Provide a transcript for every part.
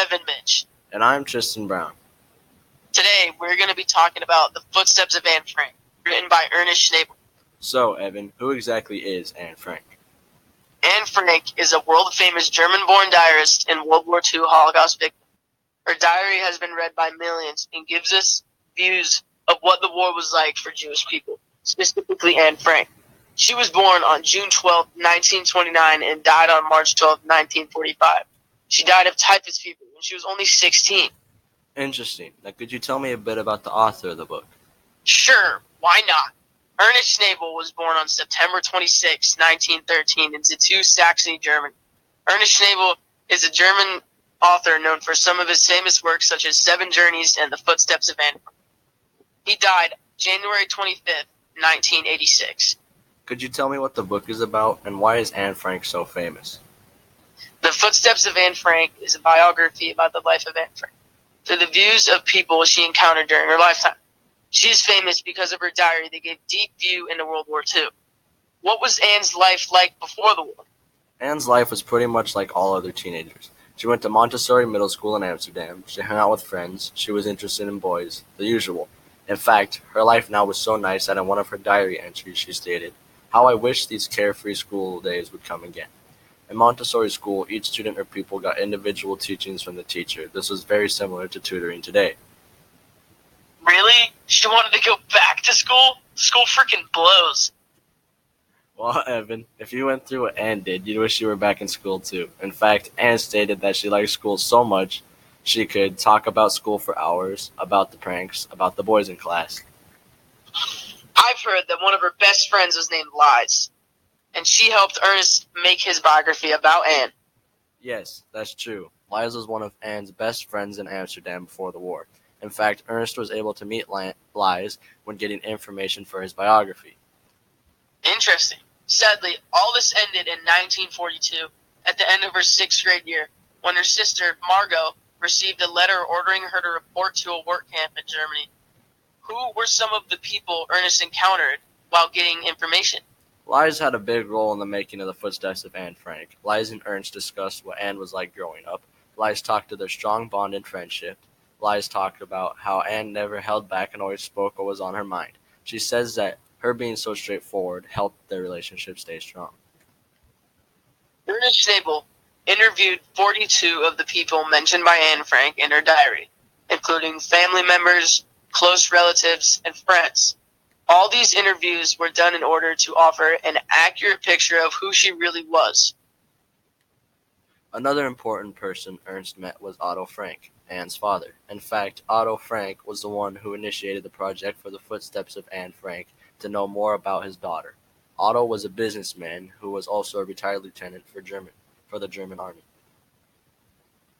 Evan Mitch. And I'm Tristan Brown. Today, we're going to be talking about The Footsteps of Anne Frank, written by Ernest Schnabel. So, Evan, who exactly is Anne Frank? Anne Frank is a world famous German born diarist and World War II Holocaust victim. Her diary has been read by millions and gives us views of what the war was like for Jewish people, specifically Anne Frank. She was born on June 12, 1929, and died on March 12, 1945. She died of typhus fever when she was only 16. Interesting. Now, could you tell me a bit about the author of the book? Sure, why not? Ernest Schnabel was born on September 26, 1913, in Zittau, Saxony, Germany. Ernest Schnabel is a German author known for some of his famous works such as Seven Journeys and The Footsteps of Anne. He died January 25th, 1986. Could you tell me what the book is about and why is Anne Frank so famous? The Footsteps of Anne Frank is a biography about the life of Anne Frank through the views of people she encountered during her lifetime. She is famous because of her diary that gave deep view into World War II. What was Anne's life like before the war? Anne's life was pretty much like all other teenagers. She went to Montessori Middle School in Amsterdam. She hung out with friends. She was interested in boys, the usual. In fact, her life now was so nice that in one of her diary entries she stated, How I wish these carefree school days would come again. In Montessori school, each student or pupil got individual teachings from the teacher. This was very similar to tutoring today. Really? She wanted to go back to school? School freaking blows. Well, Evan, if you went through what Anne did, you'd wish you were back in school too. In fact, Anne stated that she liked school so much she could talk about school for hours, about the pranks, about the boys in class. I've heard that one of her best friends was named Lies, and she helped Ernest make his biography about Anne. Yes, that's true. Lies was one of Anne's best friends in Amsterdam before the war. In fact, Ernest was able to meet Lies when getting information for his biography. Interesting. Sadly, all this ended in 1942, at the end of her sixth grade year, when her sister, Margot, received a letter ordering her to report to a work camp in Germany. Who were some of the people Ernest encountered while getting information? Lies had a big role in the making of the footsteps of Anne Frank. Lies and Ernest discussed what Anne was like growing up. Lies talked of their strong bond and friendship. Lies talked about how Anne never held back and always spoke what was on her mind. She says that her being so straightforward helped their relationship stay strong. Ernest Schnabel interviewed 42 of the people mentioned by Anne Frank in her diary, including family members, close relatives, and friends. All these interviews were done in order to offer an accurate picture of who she really was. Another important person Ernst met was Otto Frank, Anne's father. In fact, Otto Frank was the one who initiated the project for the footsteps of Anne Frank to know more about his daughter. Otto was a businessman who was also a retired lieutenant for German for the German army.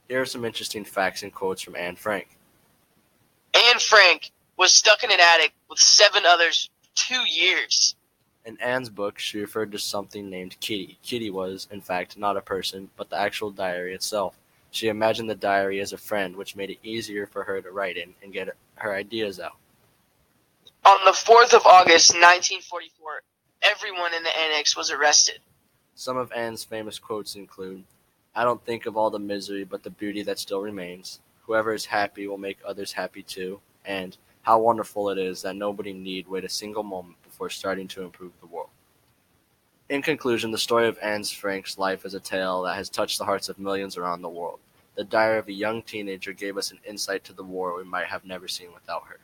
Here are some interesting facts and quotes from Anne Frank. Anne Frank was stuck in an attic with seven others for two years. In Anne's book, she referred to something named Kitty. Kitty was, in fact, not a person, but the actual diary itself. She imagined the diary as a friend, which made it easier for her to write in and get her ideas out. On the 4th of August, 1944, everyone in the annex was arrested. Some of Anne's famous quotes include, I don't think of all the misery but the beauty that still remains. Whoever is happy will make others happy too. And how wonderful it is that nobody need wait a single moment before starting to improve the world. In conclusion, the story of Anne Frank's life is a tale that has touched the hearts of millions around the world. The diary of a young teenager gave us an insight to the war we might have never seen without her.